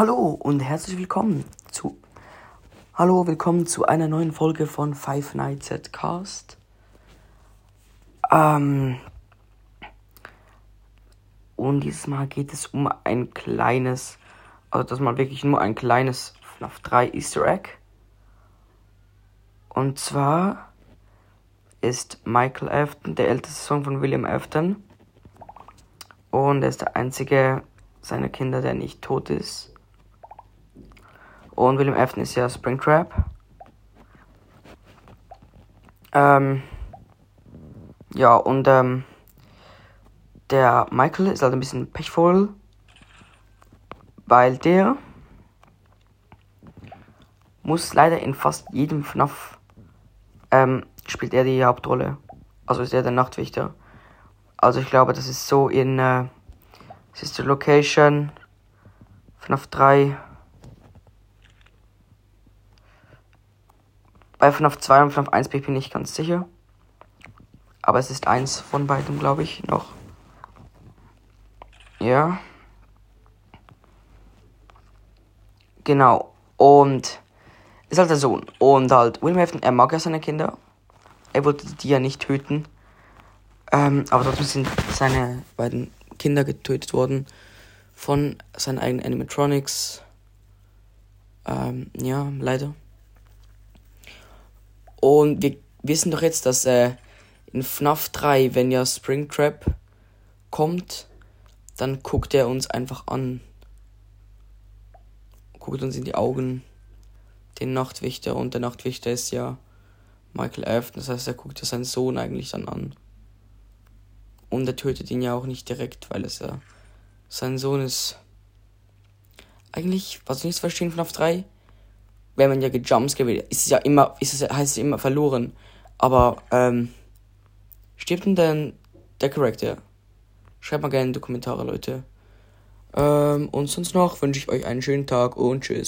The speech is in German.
Hallo und herzlich willkommen zu Hallo, willkommen zu einer neuen Folge von Five Nights at Cast. Ähm und dieses Mal geht es um ein kleines, also das mal wirklich nur ein kleines FNAF 3 Easter Egg. Und zwar ist Michael Afton der älteste Sohn von William Afton. Und er ist der einzige seiner Kinder, der nicht tot ist. Und William Afton ist ja Springtrap. Ähm, ja, und ähm, der Michael ist halt ein bisschen pechvoll, weil der muss leider in fast jedem FNAF ähm, spielt er die Hauptrolle. Also ist er der Nachtwächter. Also ich glaube, das ist so in äh, Sister Location, FNAF 3, Bei FNAF 2 und FNAF 1 bin ich nicht ganz sicher. Aber es ist eins von beiden, glaube ich, noch. Ja. Genau. Und ist halt der Sohn. Und halt, William Afton, er mag ja seine Kinder. Er wollte die ja nicht töten. Ähm, aber trotzdem sind seine beiden Kinder getötet worden von seinen eigenen Animatronics. Ähm, ja, leider. Und wir wissen doch jetzt, dass äh, in FNAF 3, wenn ja Springtrap kommt, dann guckt er uns einfach an. Guckt uns in die Augen. Den Nachtwächter. Und der Nachtwächter ist ja Michael Afton. Das heißt, er guckt ja seinen Sohn eigentlich dann an. Und er tötet ihn ja auch nicht direkt, weil es ja sein Sohn ist. Eigentlich, was du nicht verstehen, FNAF 3 wenn man ja gejumpscared wird, ist es ja immer, ist es, heißt es immer verloren. Aber, ähm, stirbt denn dann der Charakter? Schreibt mal gerne in die Kommentare, Leute. Ähm, und sonst noch wünsche ich euch einen schönen Tag und tschüss.